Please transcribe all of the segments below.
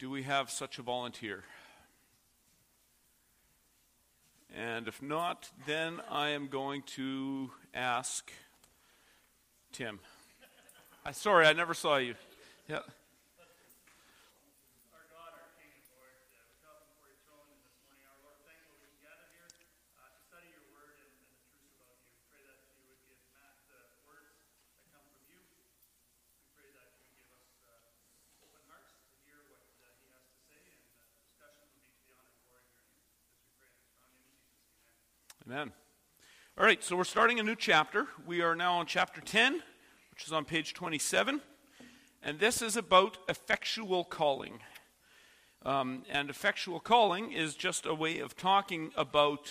Do we have such a volunteer? And if not, then I am going to ask Tim. I sorry, I never saw you. Yeah. Amen. All right, so we're starting a new chapter. We are now on chapter 10, which is on page 27. And this is about effectual calling. Um, and effectual calling is just a way of talking about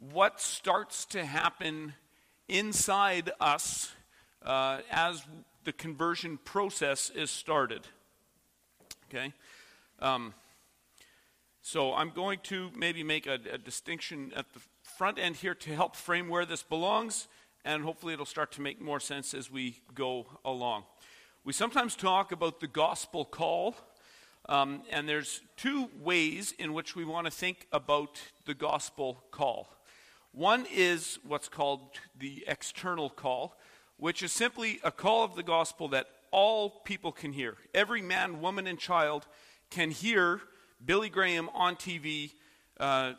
what starts to happen inside us uh, as the conversion process is started. Okay? Um, so I'm going to maybe make a, a distinction at the front end here to help frame where this belongs, and hopefully it'll start to make more sense as we go along. We sometimes talk about the gospel call, um, and there's two ways in which we want to think about the gospel call. One is what's called the external call, which is simply a call of the gospel that all people can hear. Every man, woman, and child can hear Billy Graham on TV uh,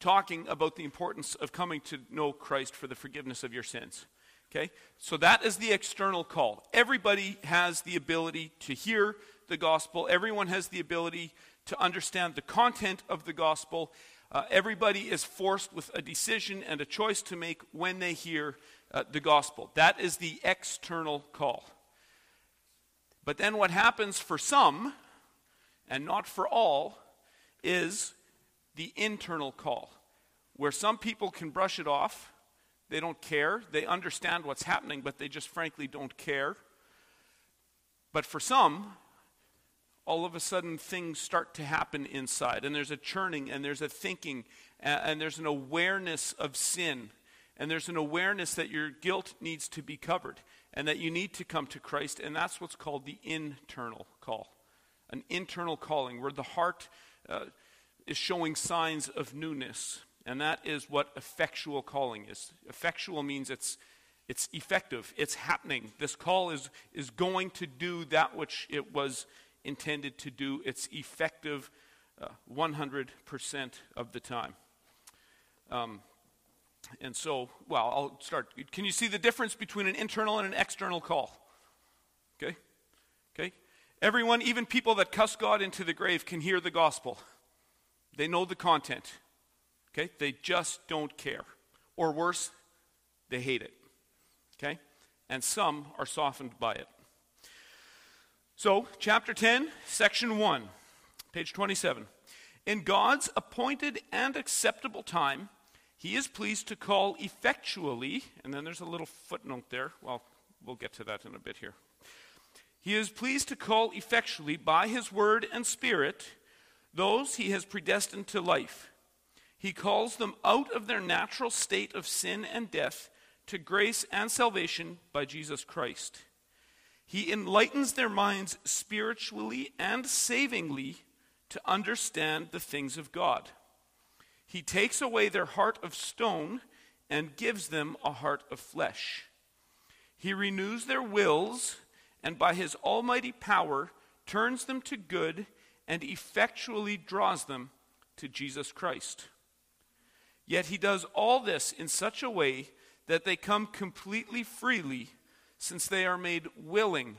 talking about the importance of coming to know Christ for the forgiveness of your sins. Okay? So that is the external call. Everybody has the ability to hear the gospel, everyone has the ability to understand the content of the gospel. Uh, everybody is forced with a decision and a choice to make when they hear uh, the gospel. That is the external call. But then what happens for some, and not for all, is the internal call, where some people can brush it off. They don't care. They understand what's happening, but they just frankly don't care. But for some, all of a sudden things start to happen inside, and there's a churning, and there's a thinking, and there's an awareness of sin, and there's an awareness that your guilt needs to be covered, and that you need to come to Christ, and that's what's called the internal call. An internal calling, where the heart. Uh, is showing signs of newness. And that is what effectual calling is. Effectual means it's, it's effective, it's happening. This call is, is going to do that which it was intended to do. It's effective uh, 100% of the time. Um, and so, well, I'll start. Can you see the difference between an internal and an external call? Okay? Okay? Everyone, even people that cuss God into the grave, can hear the gospel. They know the content. Okay? They just don't care. Or worse, they hate it. Okay? And some are softened by it. So, chapter 10, section 1, page 27. In God's appointed and acceptable time, he is pleased to call effectually, and then there's a little footnote there. Well, we'll get to that in a bit here. He is pleased to call effectually by his word and spirit those he has predestined to life. He calls them out of their natural state of sin and death to grace and salvation by Jesus Christ. He enlightens their minds spiritually and savingly to understand the things of God. He takes away their heart of stone and gives them a heart of flesh. He renews their wills and by his almighty power turns them to good and effectually draws them to Jesus Christ. Yet he does all this in such a way that they come completely freely since they are made willing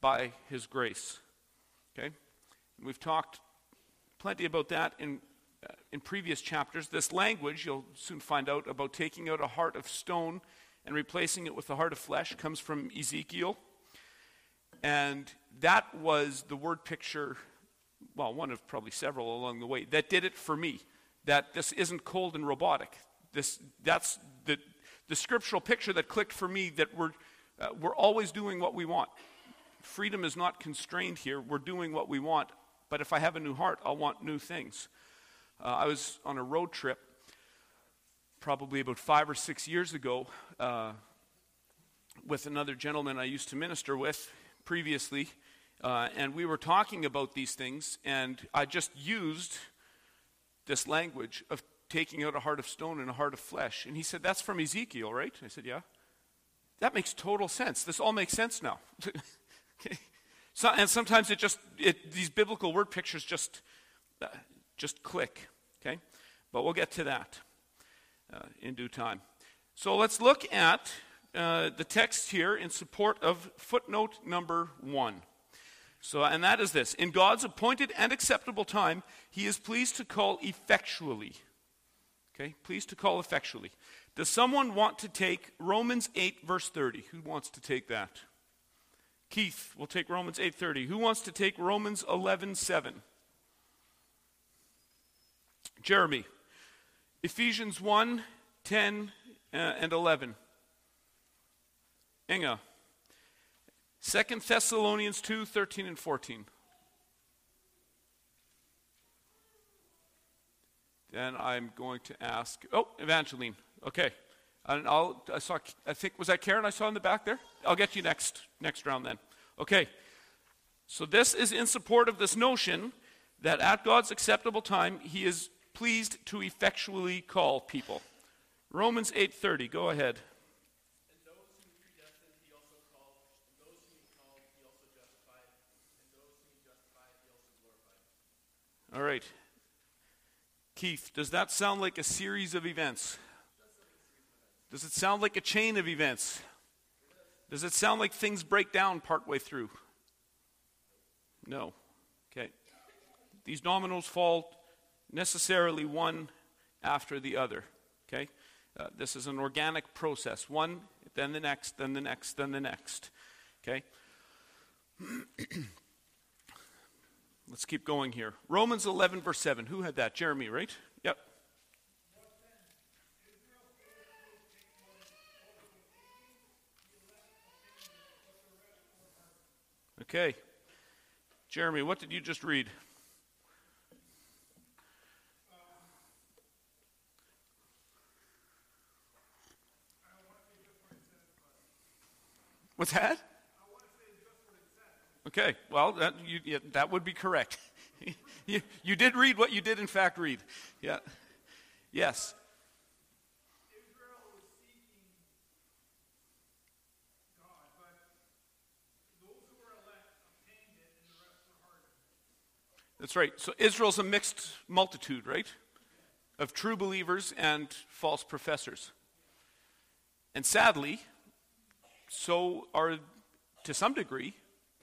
by his grace. Okay? We've talked plenty about that in, uh, in previous chapters. This language, you'll soon find out, about taking out a heart of stone and replacing it with a heart of flesh comes from Ezekiel. And that was the word picture well, one of probably several along the way, that did it for me. That this isn't cold and robotic. This, that's the, the scriptural picture that clicked for me that we're, uh, we're always doing what we want. Freedom is not constrained here. We're doing what we want. But if I have a new heart, I'll want new things. Uh, I was on a road trip probably about five or six years ago uh, with another gentleman I used to minister with previously Uh, and we were talking about these things, and I just used this language of taking out a heart of stone and a heart of flesh. And he said, That's from Ezekiel, right? I said, Yeah. That makes total sense. This all makes sense now. okay. So, and sometimes it just, it, these biblical word pictures just, uh, just click. Okay? But we'll get to that uh, in due time. So let's look at uh, the text here in support of footnote number one. So, and that is this In God's appointed and acceptable time, he is pleased to call effectually. Okay, pleased to call effectually. Does someone want to take Romans 8, verse 30? Who wants to take that? Keith will take Romans 8:30. Who wants to take Romans 11:7? Jeremy. Ephesians 1, 10, uh, and 11. Inga. 2 Thessalonians 2, 13 and 14. Then I'm going to ask, oh, Evangeline. Okay. And I'll, I saw, I think, was that Karen I saw in the back there? I'll get you next, next round then. Okay. So this is in support of this notion that at God's acceptable time, he is pleased to effectually call people. Romans 8:30, go ahead. All right. Keith, does that sound like a series of events? Does it sound like a chain of events? Does it sound like things break down partway through? No. Okay. These dominoes fall necessarily one after the other. Okay? Uh, this is an organic process. One, then the next, then the next, then the next. Okay? Let's keep going here. Romans 11, verse 7. Who had that? Jeremy, right? Yep. Okay. Jeremy, what did you just read? What's that? Okay, well, that, you, yeah, that would be correct. you, you did read what you did, in fact, read. Yeah. Yes. That's right. So Israel's a mixed multitude, right? Of true believers and false professors. And sadly, so are, to some degree,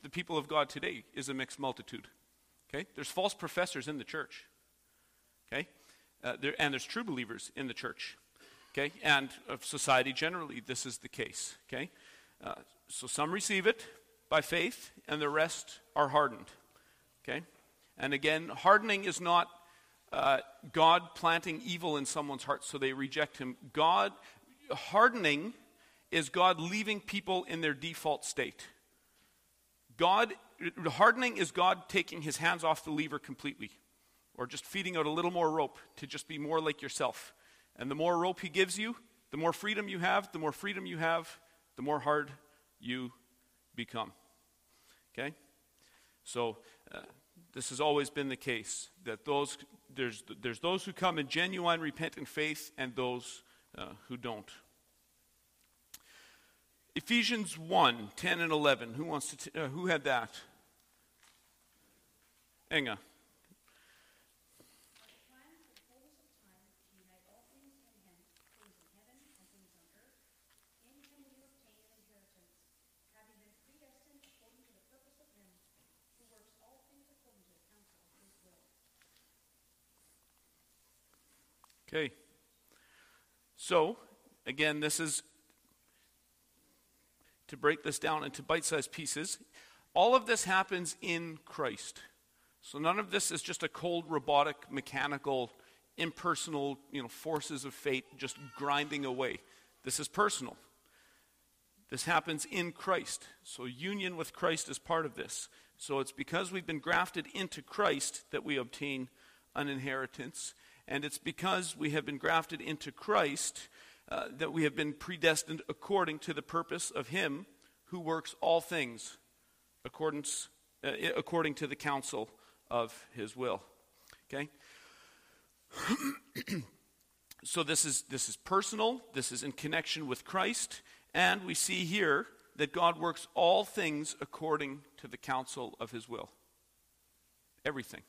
the people of God today is a mixed multitude. Okay? There's false professors in the church. Okay? Uh, there, and there's true believers in the church. Okay? And of society generally, this is the case. Okay? Uh, so some receive it by faith, and the rest are hardened. Okay? And again, hardening is not uh, God planting evil in someone's heart so they reject Him. God, hardening is God leaving people in their default state. God, hardening is God taking his hands off the lever completely, or just feeding out a little more rope to just be more like yourself. And the more rope he gives you, the more freedom you have, the more freedom you have, the more hard you become. Okay? So, uh, this has always been the case that those, there's, there's those who come in genuine repentant faith and those uh, who don't. Ephesians 1 10 and 11. Who, wants to t- uh, who had that? Inga. Okay. So, again, this is to break this down into bite sized pieces. All of this happens in Christ. So none of this is just a cold, robotic, mechanical, impersonal you know, forces of fate just grinding away. This is personal. This happens in Christ. So union with Christ is part of this. So it's because we've been grafted into Christ that we obtain an inheritance. And it's because we have been grafted into Christ uh, that we have been predestined according to the purpose of Him who works all things accordance, uh, according to the counsel of his will. Okay? so this is this is personal, this is in connection with Christ, and we see here that God works all things according to the counsel of his will. Everything.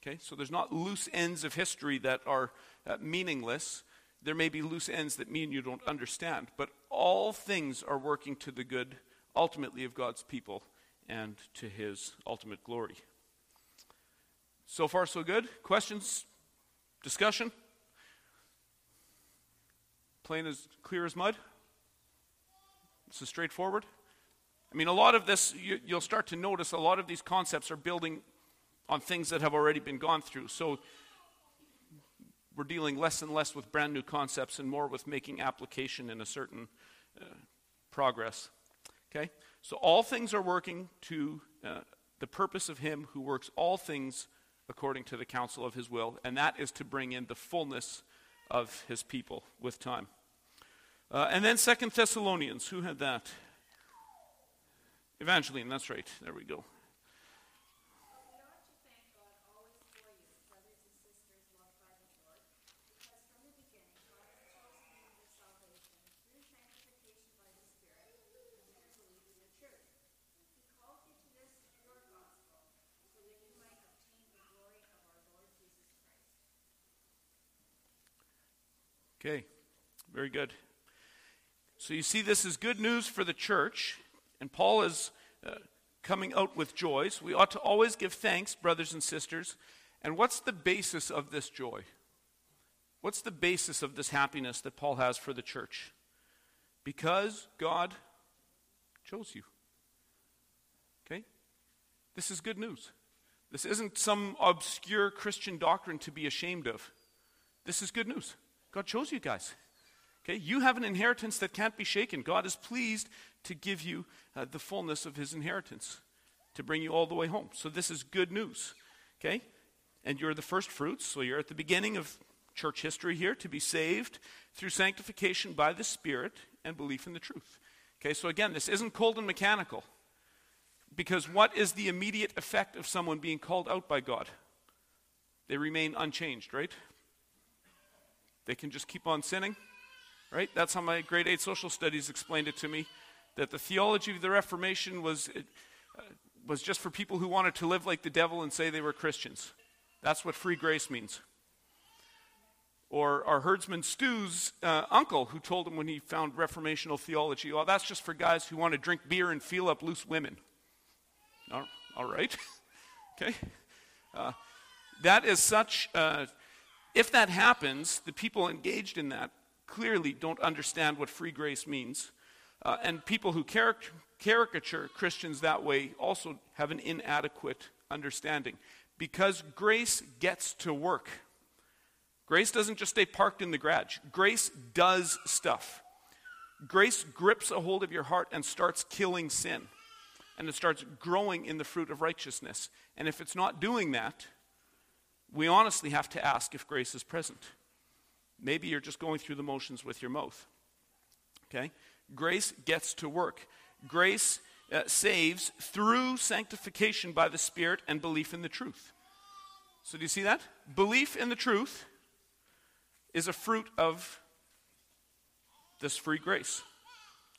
Okay? So there's not loose ends of history that are uh, meaningless. There may be loose ends that mean you don't understand, but all things are working to the good ultimately of God's people and to his ultimate glory. So far, so good. Questions? Discussion? Plain as clear as mud? This is straightforward. I mean, a lot of this, you, will start to notice a lot of these concepts are building on things that have already been gone through. So we're dealing less and less with brand new concepts and more with making application in a certain uh, progress. Okay? So all things are working to uh, the purpose of Him who works all things according to the counsel of His will, and that is to bring in the fullness of His people with time. Uh, and then Second Thessalonians, who had that? Evangeline, that's right. There we go. Okay, very good. So you see, this is good news for the church, and Paul is uh, coming out with joys. We ought to always give thanks, brothers and sisters. And what's the basis of this joy? What's the basis of this happiness that Paul has for the church? Because God chose you. Okay? This is good news. This isn't some obscure Christian doctrine to be ashamed of. This is good news. God chose you guys. Okay, you have an inheritance that can't be shaken. God is pleased to give you uh, the fullness of his inheritance, to bring you all the way home. So this is good news. Okay? And you're the first fruits, so you're at the beginning of church history here to be saved through sanctification by the Spirit and belief in the truth. Okay, so again, this isn't cold and mechanical. Because what is the immediate effect of someone being called out by God? They remain unchanged, right? They can just keep on sinning, right? That's how my grade 8 social studies explained it to me that the theology of the Reformation was, uh, was just for people who wanted to live like the devil and say they were Christians. That's what free grace means. Or our herdsman Stu's uh, uncle, who told him when he found reformational theology, oh, that's just for guys who want to drink beer and feel up loose women. all, all right. okay. Uh, that is such. Uh, if that happens, the people engaged in that clearly don't understand what free grace means. Uh, and people who caric- caricature Christians that way also have an inadequate understanding. Because grace gets to work. Grace doesn't just stay parked in the garage, grace does stuff. Grace grips a hold of your heart and starts killing sin. And it starts growing in the fruit of righteousness. And if it's not doing that, we honestly have to ask if grace is present. Maybe you're just going through the motions with your mouth. Okay? Grace gets to work. Grace uh, saves through sanctification by the Spirit and belief in the truth. So, do you see that? Belief in the truth is a fruit of this free grace.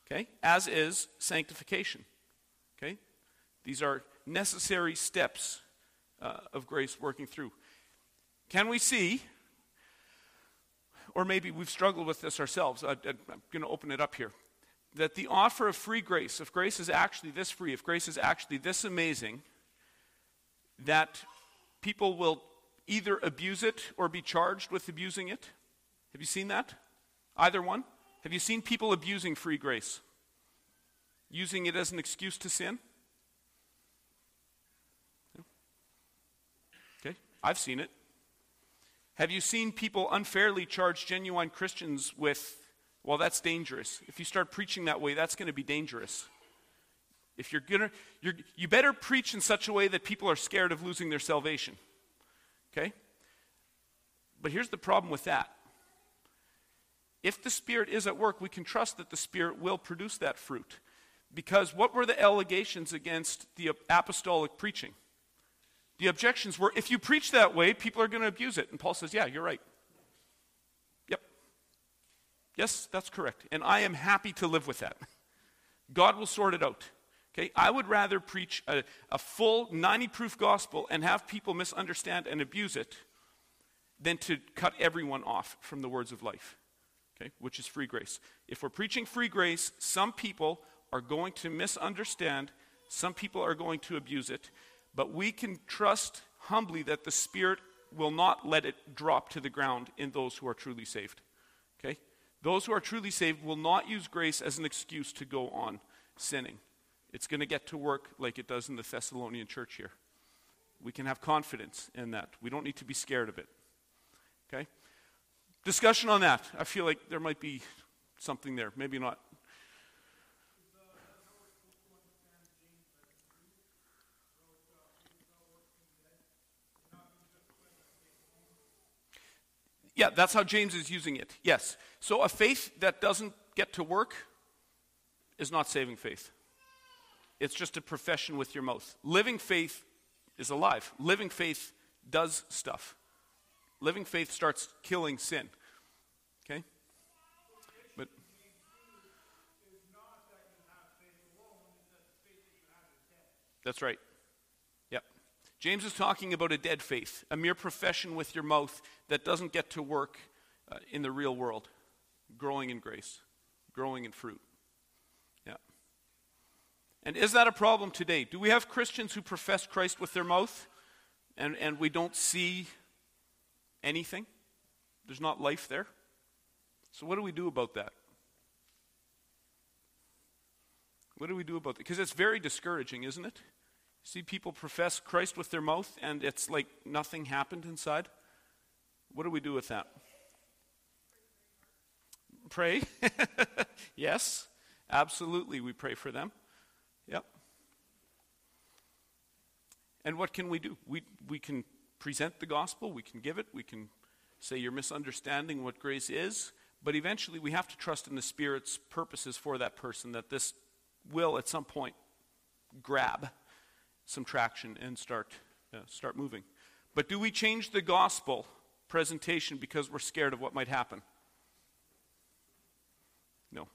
Okay? As is sanctification. Okay? These are necessary steps uh, of grace working through. Can we see, or maybe we've struggled with this ourselves, I, am going to open it up here, that the offer of free grace, if grace is actually this free, if grace is actually this amazing, that people will either abuse it or be charged with abusing it? Have you seen that? Either one? Have you seen people abusing free grace? Using it as an excuse to sin? Okay, I've seen it. Have you seen people unfairly charge genuine Christians with, well, that's dangerous. If you start preaching that way, that's going to be dangerous. If you're going to, you better preach in such a way that people are scared of losing their salvation. Okay? But here's the problem with that. If the Spirit is at work, we can trust that the Spirit will produce that fruit. Because what were the allegations against the apostolic preaching? The objections were if you preach that way, people are going to abuse it. And Paul says, Yeah, you're right. Yep. Yes, that's correct. And I am happy to live with that. God will sort it out. Okay? I would rather preach a, a full 90 proof gospel and have people misunderstand and abuse it than to cut everyone off from the words of life, okay? which is free grace. If we're preaching free grace, some people are going to misunderstand, some people are going to abuse it, but we can trust humbly that the Spirit will not let it drop to the ground in those who are truly saved. Okay? Those who are truly saved will not use grace as an excuse to go on sinning. It's going to get to work like it does in the Thessalonian church here. We can have confidence in that. We don't need to be scared of it. Okay? Discussion on that. I feel like there might be something there. Maybe not. Yeah, that's how James is using it. Yes. So a faith that doesn't get to work is not saving faith. It's just a profession with your mouth. Living faith is alive. Living faith does stuff. Living faith starts killing sin. Okay? But That's right. James is talking about a dead faith, a mere profession with your mouth that doesn't get to work uh, in the real world, growing in grace, growing in fruit. Yeah. And is that a problem today? Do we have Christians who profess Christ with their mouth and, and we don't see anything? There's not life there? So, what do we do about that? What do we do about that? Because it's very discouraging, isn't it? See people profess Christ with their mouth and it's like nothing happened inside. What do we do with that? Pray. yes, absolutely, we pray for them. Yep. And what can we do? We, we can present the gospel, we can give it, we can say you're misunderstanding what grace is, but eventually we have to trust in the Spirit's purposes for that person that this will at some point grab some traction and start, uh, start moving. But do we change the gospel presentation because we're scared of what might happen? No.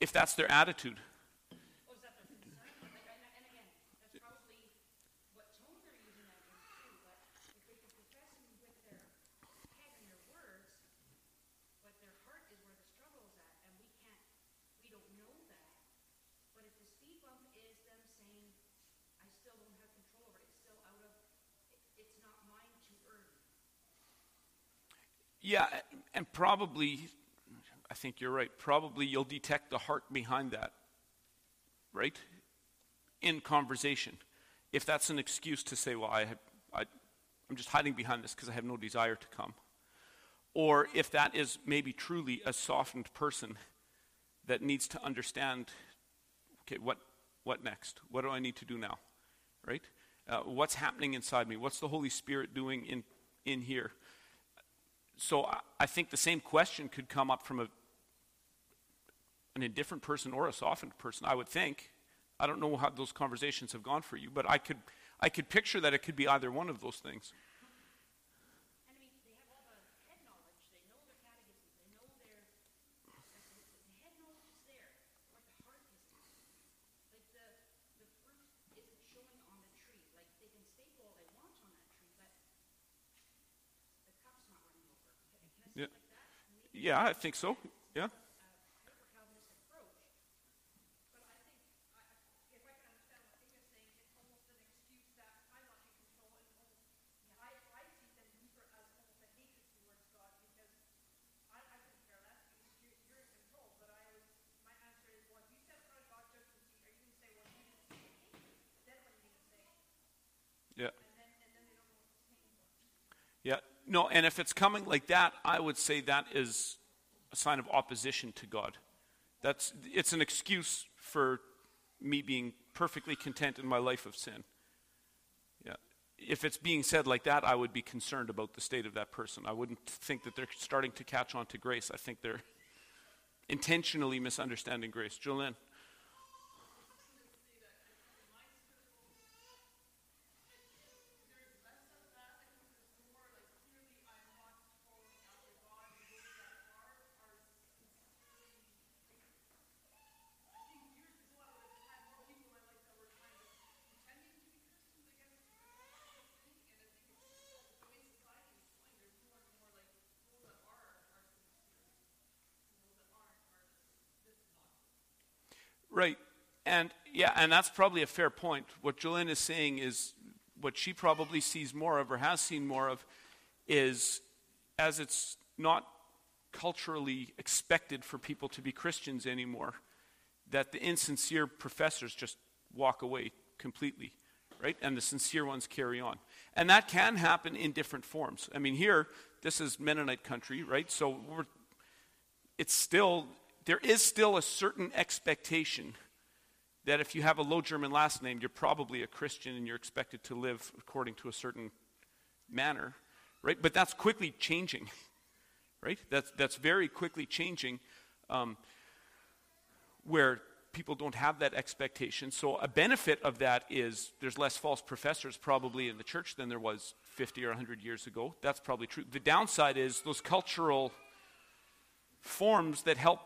If that's their attitude. Yeah, and probably, I think you're right, probably you'll detect the heart behind that, right? In conversation. If that's an excuse to say, well, I, I, I'm just hiding behind this because I have no desire to come. Or if that is maybe truly a softened person that needs to understand, okay, what, what next? What do I need to do now? Right? Uh, what's happening inside me? What's the Holy Spirit doing in, in here? So I think the same question could come up from a, an indifferent person or a softened person, I would think. I don't know how those conversations have gone for you, but I could, I could picture that it could be either one of those things. Yeah, I think so. Yeah. Yeah. No, and if it's coming like that, I would say that is a sign of opposition to God. That's, it's an excuse for me being perfectly content in my life of sin. Yeah. If it's being said like that, I would be concerned about the state of that person. I wouldn't think that they're starting to catch on to grace. I think they're intentionally misunderstanding grace. Julian. Right. And yeah, and that's probably a fair point. What Julian is saying is what she probably sees more of or has seen more of is as it's not culturally expected for people to be Christians anymore, that the insincere professors just walk away completely, right? And the sincere ones carry on. And that can happen in different forms. I mean, here, this is Mennonite country, right? So it's still there is still a certain expectation that if you have a low German last name, you're probably a Christian and you're expected to live according to a certain manner, right? But that's quickly changing, right? That's, that's very quickly changing um, where people don't have that expectation. So, a benefit of that is there's less false professors probably in the church than there was 50 or 100 years ago. That's probably true. The downside is those cultural forms that help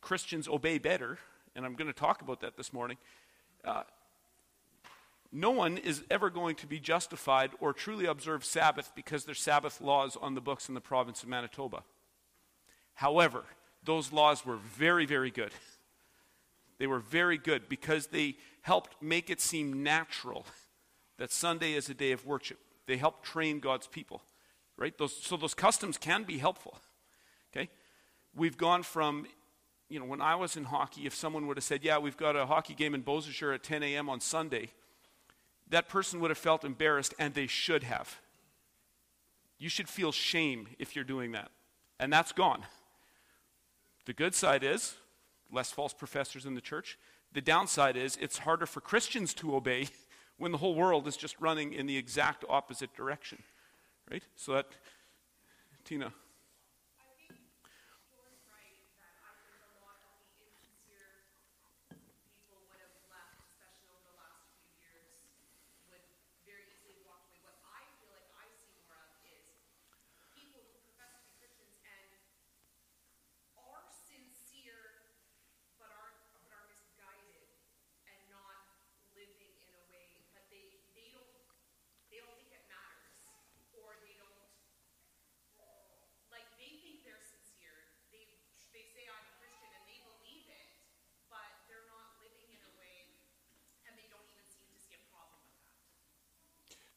Christians obey better, and I'm going to talk about that this morning. Uh, no one is ever going to be justified or truly observe Sabbath because there's Sabbath laws on the books in the province of Manitoba. However, those laws were very, very good. They were very good because they helped make it seem natural that Sunday is a day of worship. They helped train God's people, right? Those, so those customs can be helpful. Okay, we've gone from you know, when I was in hockey, if someone would have said, Yeah, we've got a hockey game in Beausejour at 10 a.m. on Sunday, that person would have felt embarrassed, and they should have. You should feel shame if you're doing that. And that's gone. The good side is less false professors in the church. The downside is it's harder for Christians to obey when the whole world is just running in the exact opposite direction. Right? So that, Tina.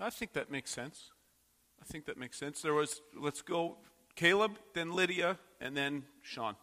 I think that makes sense. I think that makes sense. There was, let's go, Caleb, then Lydia, and then Sean.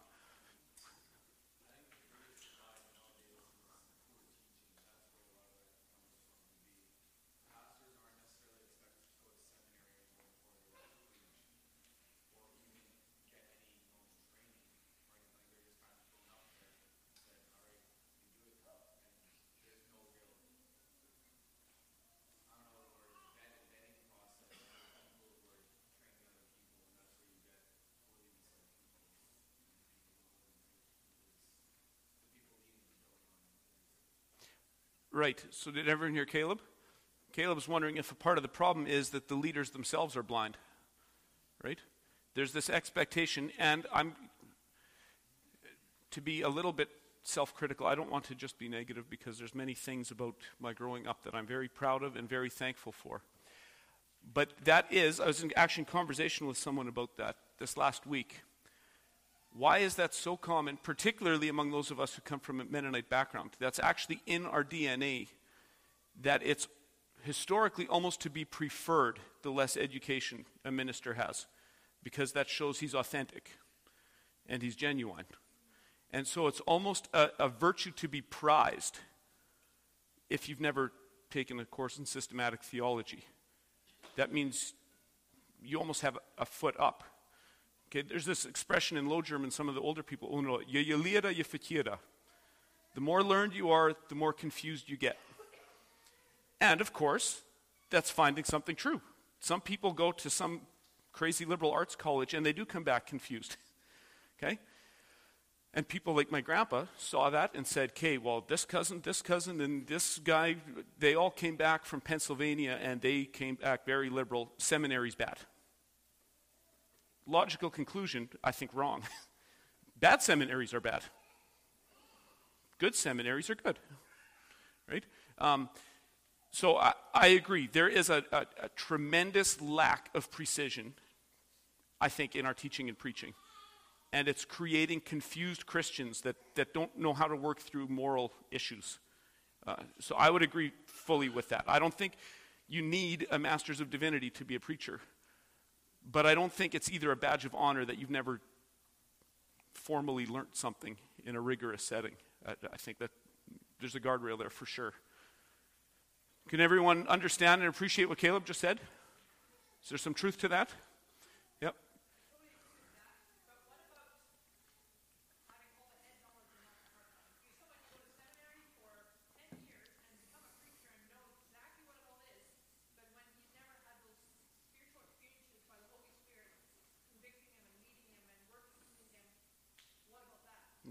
Right. So did everyone hear Caleb? Caleb's wondering if a part of the problem is that the leaders themselves are blind. right? There's this expectation, and I'm to be a little bit self-critical. I don't want to just be negative because there's many things about my growing up that I'm very proud of and very thankful for. But that is, I was in actually in conversation with someone about that this last week. Why is that so common, particularly among those of us who come from a Mennonite background? That's actually in our DNA, that it's historically almost to be preferred the less education a minister has, because that shows he's authentic and he's genuine. And so it's almost a, a virtue to be prized if you've never taken a course in systematic theology. That means you almost have a, a foot up. Okay, there's this expression in Low German, some of the older people know it. The more learned you are, the more confused you get. And of course, that's finding something true. Some people go to some crazy liberal arts college and they do come back confused. okay? And people like my grandpa saw that and said, okay, well, this cousin, this cousin, and this guy, they all came back from Pennsylvania and they came back very liberal. Seminary's bad. Logical conclusion, I think wrong. bad seminaries are bad. Good seminaries are good. Right? Um, so I, I, agree. There is a, a, a tremendous lack of precision, I think, in our teaching and preaching and it's creating confused Christians that, that don't know how to work through moral issues. Uh, so I would agree fully with that. I don't think you need a master's of divinity to be a preacher, but I don't think it's either a badge of honor that you've never formally learned something in a rigorous setting. I, I think that there's a guardrail there for sure. Can everyone understand and appreciate what Caleb just said? Is there some truth to that?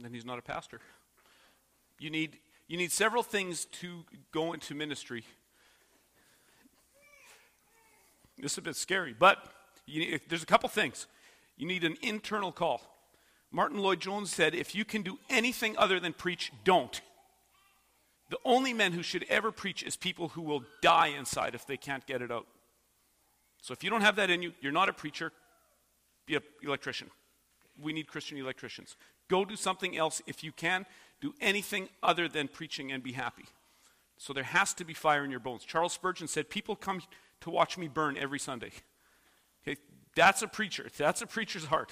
Then he's not a pastor. You need, you need several things to go into ministry. This is a bit scary, but need, there's a couple things. You need an internal call. Martyn Lloyd-Jones said, if you can do anything other than preach, don't. The only men who should ever preach is people who will die inside if they can't get it out. So if you don't have that in you, you're not a preacher, be an electrician. We need Christian electricians. Go do something else if you can. Do anything other than preaching and be happy. So there has to be fire in your bones. Charles Spurgeon said, People come to watch me burn every Sunday. Okay, that's a preacher. That's a preacher's heart.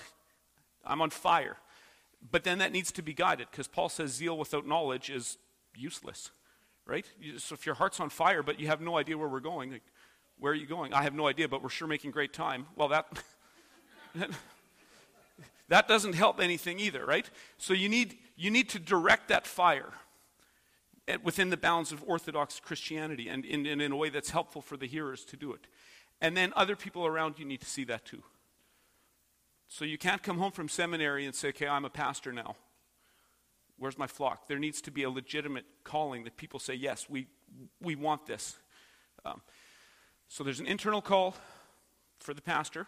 I'm on fire. But then that needs to be guided because Paul says zeal without knowledge is useless, right? So if your heart's on fire but you have no idea where we're going, like, where are you going? I have no idea, but we're sure making great time. Well, that that doesn't help anything either, right? So you need, you need to direct that fire within the bounds of Orthodox Christianity and in, in, in a way that's helpful for the hearers to do it. And then other people around you need to see that too. So you can't come home from seminary and say, okay, I'm a pastor now. Where's my flock? There needs to be a legitimate calling that people say, yes, we, we want this. Um, so there's an internal call for the pastor,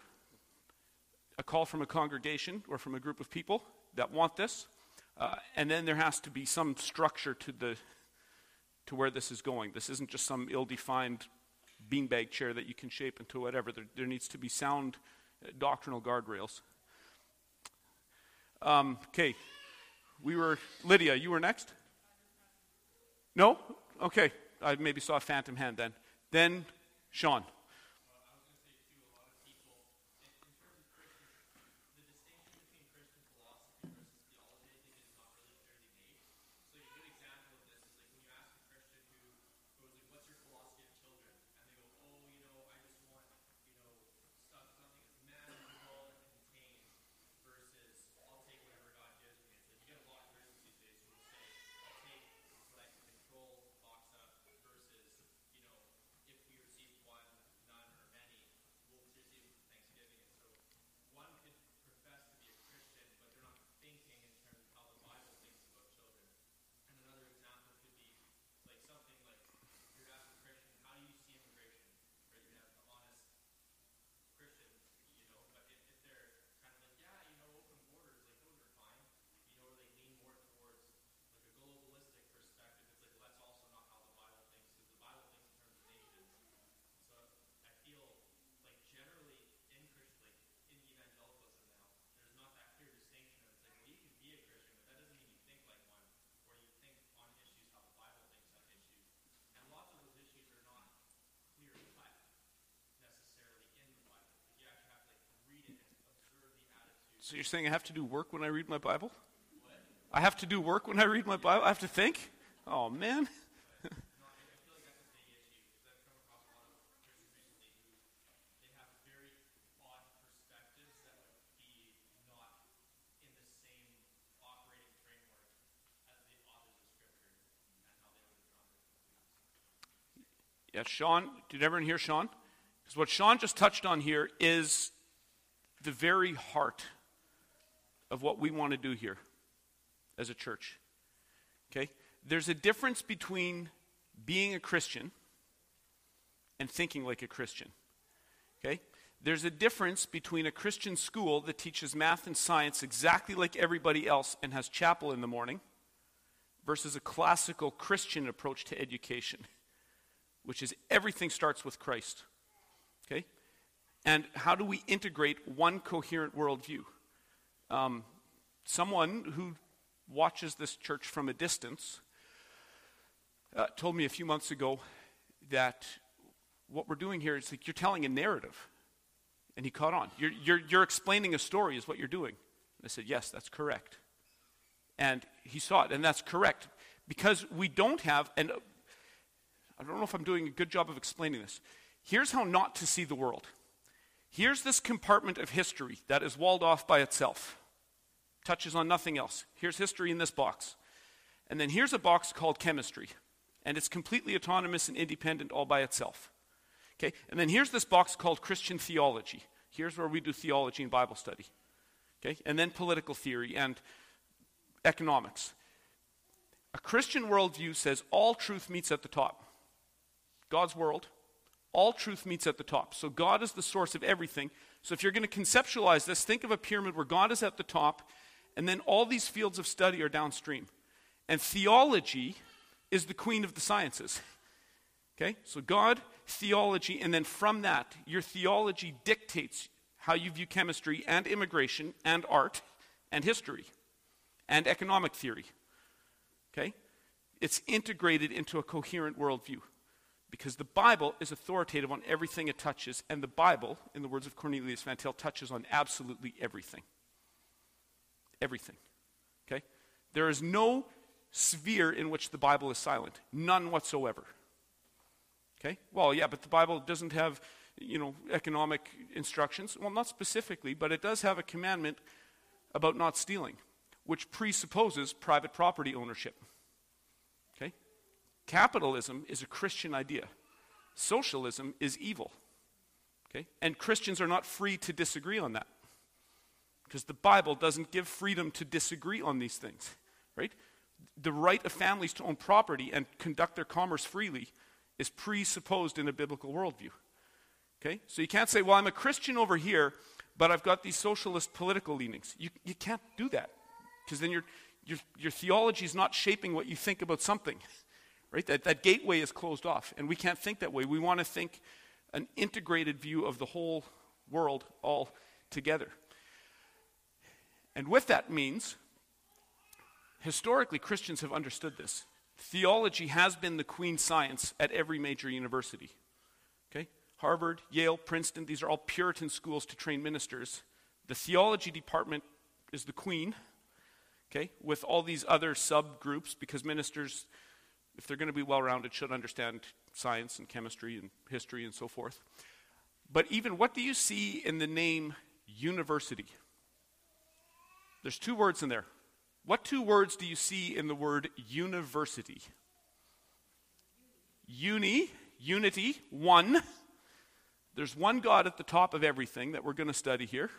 a call from a congregation or from a group of people that want this. Uh, and then there has to be some structure to, the, to where this is going. This isn't just some ill defined beanbag chair that you can shape into whatever. There, there needs to be sound uh, doctrinal guardrails. Um, okay, we were, Lydia, you were next? No? Okay, I maybe saw a phantom hand then. Then Sean. So you're saying I have to do work when I read my Bible? I have to do work when I read my Bible? I have to think? Oh, man. Yeah, Sean, did everyone hear Sean? Because what Sean just touched on here is the very heart of what we want to do here as a church. Okay? There's a difference between being a Christian and thinking like a Christian. Okay? There's a difference between a Christian school that teaches math and science exactly like everybody else and has chapel in the morning versus a classical Christian approach to education which is everything starts with Christ. Okay? And how do we integrate one coherent worldview? Um, someone who watches this church from a distance uh, told me a few months ago that what we're doing here is like you're telling a narrative. And he caught on. You're, you're, you're explaining a story, is what you're doing. And I said, Yes, that's correct. And he saw it, and that's correct. Because we don't have, and I don't know if I'm doing a good job of explaining this. Here's how not to see the world. Here's this compartment of history that is walled off by itself, touches on nothing else. Here's history in this box. And then here's a box called chemistry, and it's completely autonomous and independent all by itself. Okay? And then here's this box called Christian theology. Here's where we do theology and Bible study. Okay? And then political theory and economics. A Christian worldview says all truth meets at the top. God's world, all truth meets at the top. So God is the source of everything. So if you're going to conceptualize this, think of a pyramid where God is at the top, and then all these fields of study are downstream. And theology is the queen of the sciences. Okay? So God, theology, and then from that, your theology dictates how you view chemistry and immigration and art and history and economic theory. Okay? It's integrated into a coherent worldview. Because the Bible is authoritative on everything it touches, and the Bible, in the words of Cornelius Van Til, touches on absolutely everything. Everything. Okay? There is no sphere in which the Bible is silent. None whatsoever. Okay? Well, yeah, but the Bible doesn't have, you know, economic instructions. Well, not specifically, but it does have a commandment about not stealing, which presupposes private property ownership. Capitalism is a Christian idea. Socialism is evil. Okay? And Christians are not free to disagree on that. Because the Bible doesn't give freedom to disagree on these things. Right? The right of families to own property and conduct their commerce freely is presupposed in a biblical worldview. Okay? So you can't say, well, I'm a Christian over here, but I've got these socialist political leanings. You, you can't do that. Because then your, your, your theology is not shaping what you think about something. Right? That, that gateway is closed off, and we can't think that way. We want to think an integrated view of the whole world all together. And with that means, historically, Christians have understood this. Theology has been the queen science at every major university. Okay? Harvard, Yale, Princeton, these are all Puritan schools to train ministers. The theology department is the queen, okay, with all these other subgroups because ministers if they're going to be well rounded, should understand science and chemistry and history and so forth. But even what do you see in the name university? There's two words in there. What two words do you see in the word university? Uni, unity, one. There's one God at the top of everything that we're going to study here.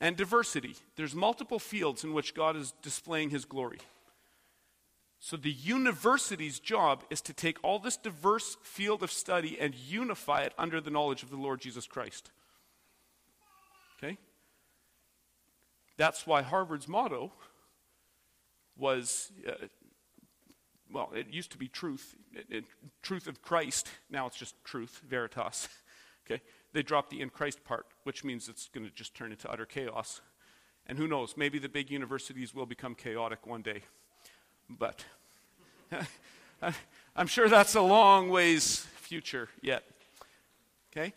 And diversity. There's multiple fields in which God is displaying his glory. So, the university's job is to take all this diverse field of study and unify it under the knowledge of the Lord Jesus Christ. Okay? That's why Harvard's motto was uh, well, it used to be truth, it, it, truth of Christ. Now it's just truth, veritas. Okay? They dropped the in Christ part, which means it's going to just turn into utter chaos. And who knows, maybe the big universities will become chaotic one day. But I'm sure that's a long ways future yet. Okay?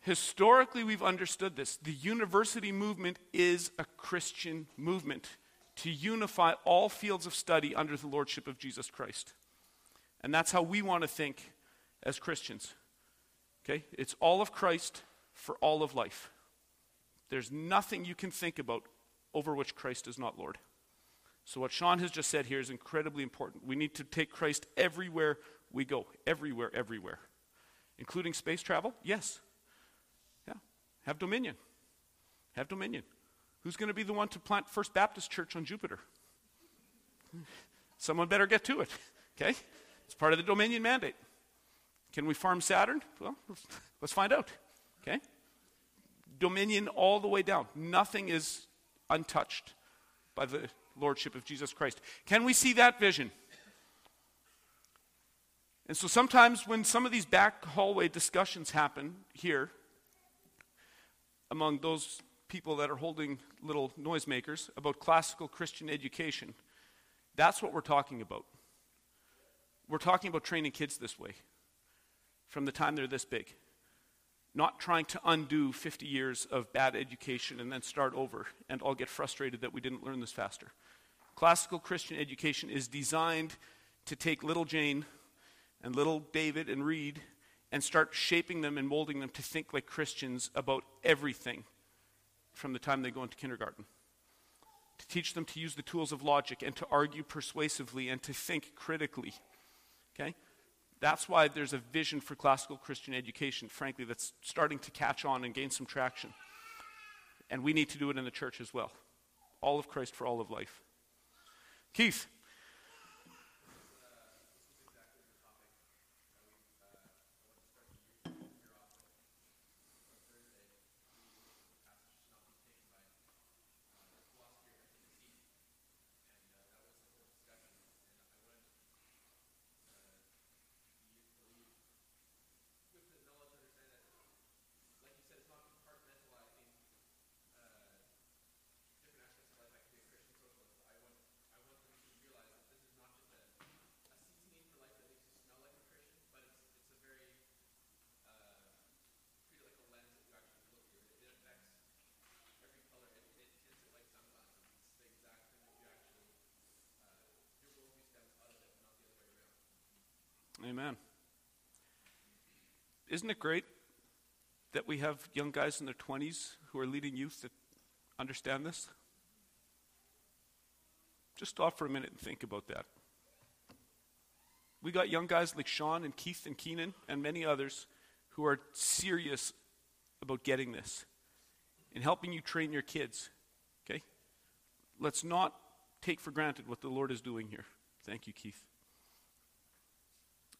Historically, we've understood this. The university movement is a Christian movement to unify all fields of study under the lordship of Jesus Christ. And that's how we want to think as Christians. Okay? It's all of Christ for all of life. There's nothing you can think about over which Christ is not Lord. So, what Sean has just said here is incredibly important. We need to take Christ everywhere we go. Everywhere, everywhere. Including space travel? Yes. Yeah. Have dominion. Have dominion. Who's going to be the one to plant First Baptist Church on Jupiter? Someone better get to it. Okay? It's part of the dominion mandate. Can we farm Saturn? Well, let's find out. Okay? Dominion all the way down. Nothing is untouched by the lordship of Jesus Christ. Can we see that vision? And so sometimes when some of these back hallway discussions happen here among those people that are holding little noisemakers about classical Christian education, that's what we're talking about. We're talking about training kids this way from the time they're this big. Not trying to undo 50 years of bad education and then start over and all get frustrated that we didn't learn this faster. Classical Christian education is designed to take little Jane and little David and Reed and start shaping them and molding them to think like Christians about everything from the time they go into kindergarten. To teach them to use the tools of logic and to argue persuasively and to think critically. Okay? That's why there's a vision for classical Christian education, frankly, that's starting to catch on and gain some traction. And we need to do it in the church as well. All of Christ for all of life. Keith. Amen. Isn't it great that we have young guys in their 20s who are leading youth that understand this? Just stop for a minute and think about that. We got young guys like Sean and Keith and Keenan and many others who are serious about getting this and helping you train your kids. Okay? Let's not take for granted what the Lord is doing here. Thank you, Keith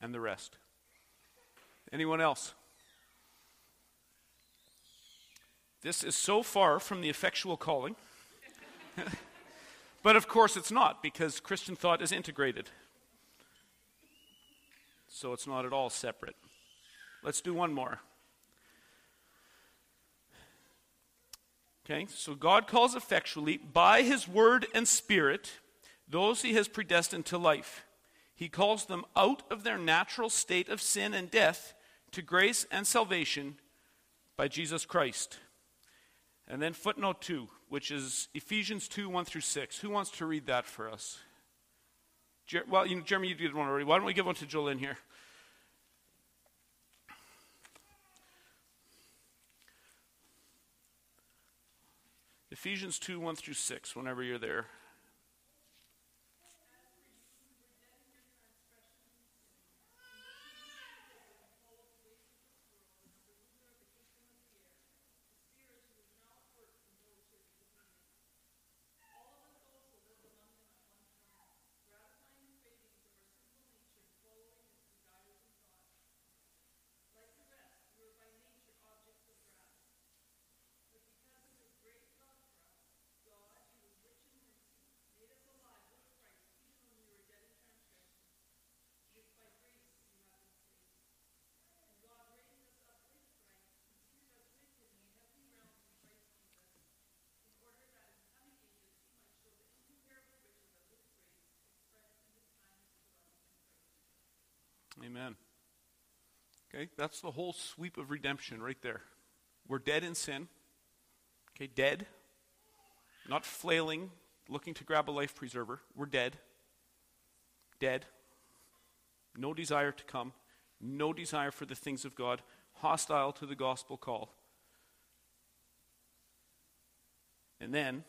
and the rest. Anyone else? This is so far from the effectual calling. but of course it's not, because Christian thought is integrated. So it's not at all separate. Let's do one more. Okay, so God calls effectually by his word and spirit those he has predestined to life. He calls them out of their natural state of sin and death to grace and salvation by Jesus Christ. And then footnote 2, which is Ephesians 2 1 through 6. Who wants to read that for us? Jer- well, you Jeremy, you did one already. Why don't we give one to Jolene here? Ephesians 2 1 through 6, whenever you're there. Amen. Okay, that's the whole sweep of redemption right there. We're dead in sin. Okay, dead. Not flailing, looking to grab a life preserver. We're dead. Dead. No desire to come. No desire for the things of God. Hostile to the gospel call. And then,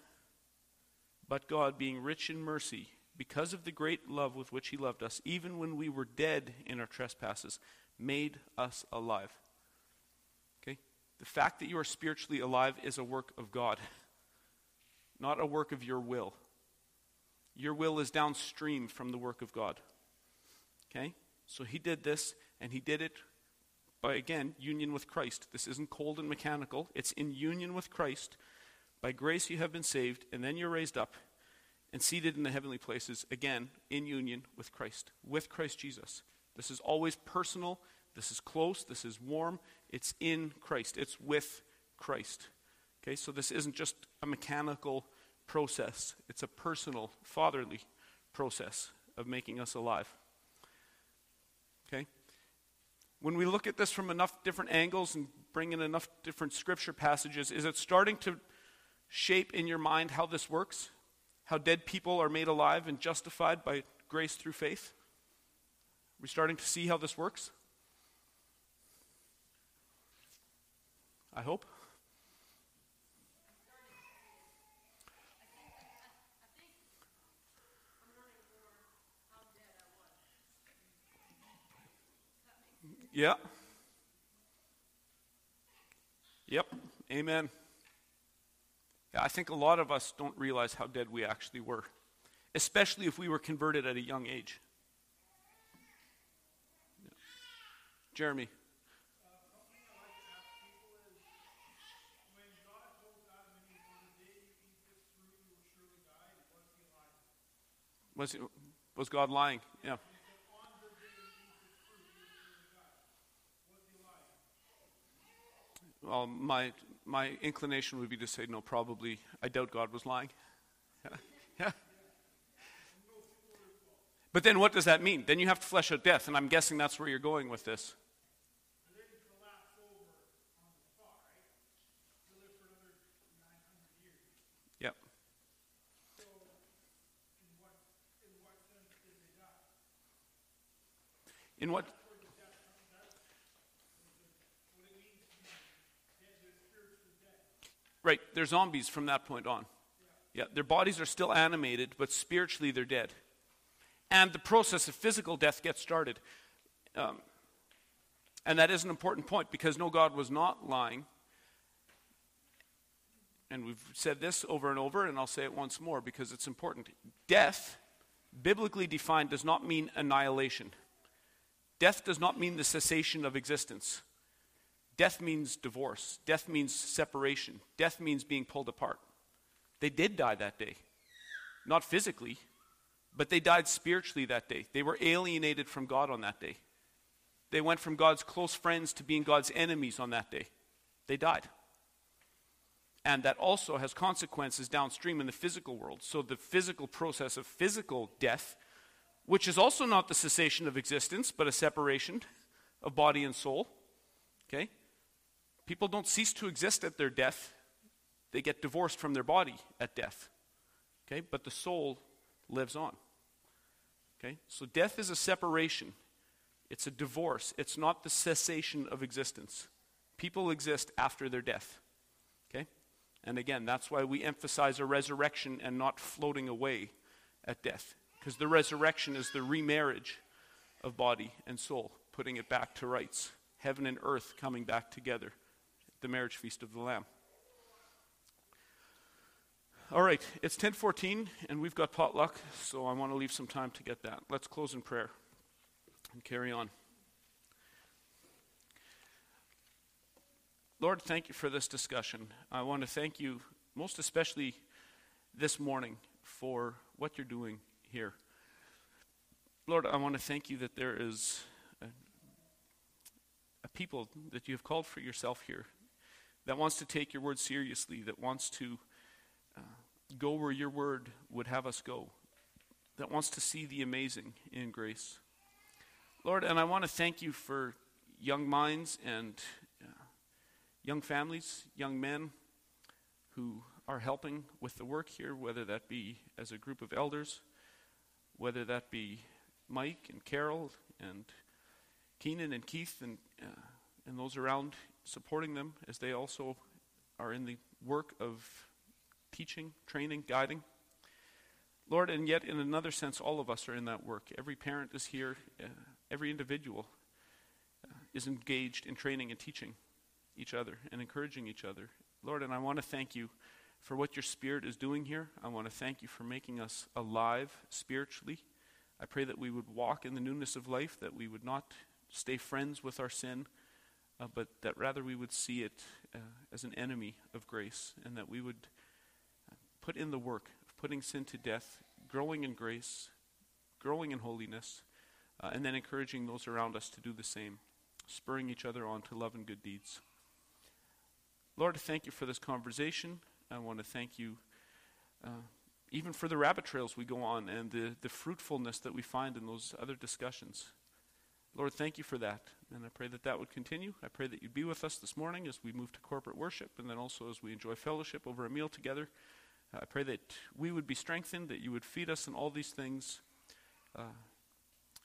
but God, being rich in mercy, because of the great love with which He loved us, even when we were dead in our trespasses, made us alive. Okay? The fact that you are spiritually alive is a work of God, not a work of your will. Your will is downstream from the work of God. Okay? So He did this, and He did it by, again, union with Christ. This isn't cold and mechanical, it's in union with Christ. By grace you have been saved, and then you're raised up and seated in the heavenly places, again, in union with Christ, with Christ Jesus. This is always personal. This is close. This is warm. It's in Christ. It's with Christ. Okay, so this isn't just a mechanical process, it's a personal, fatherly process of making us alive. Okay? When we look at this from enough different angles and bring in enough different scripture passages, is it starting to shape in your mind how this works? How dead people are made alive and justified by grace through faith? Are we starting to see how this works? I hope. Yeah. Yep. Amen. I think a lot of us don't realize how dead we actually were, especially if we were converted at a young age. Yeah. Jeremy. Was, was God lying? Yeah. Well, my my inclination would be to say, no, probably, I doubt God was lying. Yeah. But then what does that mean? Then you have to flesh out death, and I'm guessing that's where you're going with this. Yep. In what Right, they're zombies from that point on. Yeah, their bodies are still animated, but spiritually they're dead. And the process of physical death gets started. Um, and that is an important point because no, God was not lying. And we've said this over and over, and I'll say it once more because it's important. Death, biblically defined, does not mean annihilation. Death does not mean the cessation of existence. Death means divorce. Death means separation. Death means being pulled apart. They did die that day. Not physically, but they died spiritually that day. They were alienated from God on that day. They went from God's close friends to being God's enemies on that day. They died. And that also has consequences downstream in the physical world. So the physical process of physical death, which is also not the cessation of existence, but a separation of body and soul. Okay? People don't cease to exist at their death, they get divorced from their body at death. Okay? But the soul lives on. Okay? So death is a separation, it's a divorce, it's not the cessation of existence. People exist after their death. Okay? And again, that's why we emphasize a resurrection and not floating away at death. Because the resurrection is the remarriage of body and soul, putting it back to rights. Heaven and earth coming back together the marriage feast of the Lamb. All right, it's 10:14 and we've got potluck, so I want to leave some time to get that. Let's close in prayer and carry on. Lord, thank you for this discussion. I want to thank you most especially this morning for what you're doing here. Lord, I want to thank you that there is a, a people that you have called for yourself here that wants to take your word seriously, that wants to uh, go where your word would have us go, that wants to see the amazing in grace. Lord, and I want to thank you for young minds and uh, young families, young men who are helping with the work here, whether that be as a group of elders, whether that be Mike and Carol and Keenan and Keith and, uh, and those around supporting them as they also are in the work of teaching, training, guiding. Lord, and yet in another sense, all of us are in that work. Every parent is here, uh, every individual uh, is engaged in training and teaching each other and encouraging each other. Lord, and I want to thank you for what your Spirit is doing here. I want to thank you for making us alive spiritually. I pray that we would walk in the newness of life, that we would not stay friends with our sin, uh, but that rather we would see it uh, as an enemy of grace, and that we would uh, put in the work of putting sin to death, growing in grace, growing in holiness, uh, and then encouraging those around us to do the same, spurring each other on to love and good deeds. Lord, thank you for this conversation. I want to thank you uh, even for the rabbit trails we go on and the, the fruitfulness that we find in those other discussions. Lord, thank you for that. And I pray that that would continue. I pray that you'd be with us this morning as we move to corporate worship and then also as we enjoy fellowship over a meal together. Uh, I pray that we would be strengthened, that you would feed us in all these things, uh,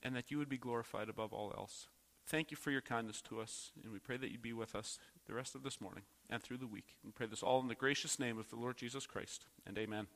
and that you would be glorified above all else. Thank you for your kindness to us, and we pray that you'd be with us the rest of this morning and through the week. We pray this all in the gracious name of the Lord Jesus Christ, and amen.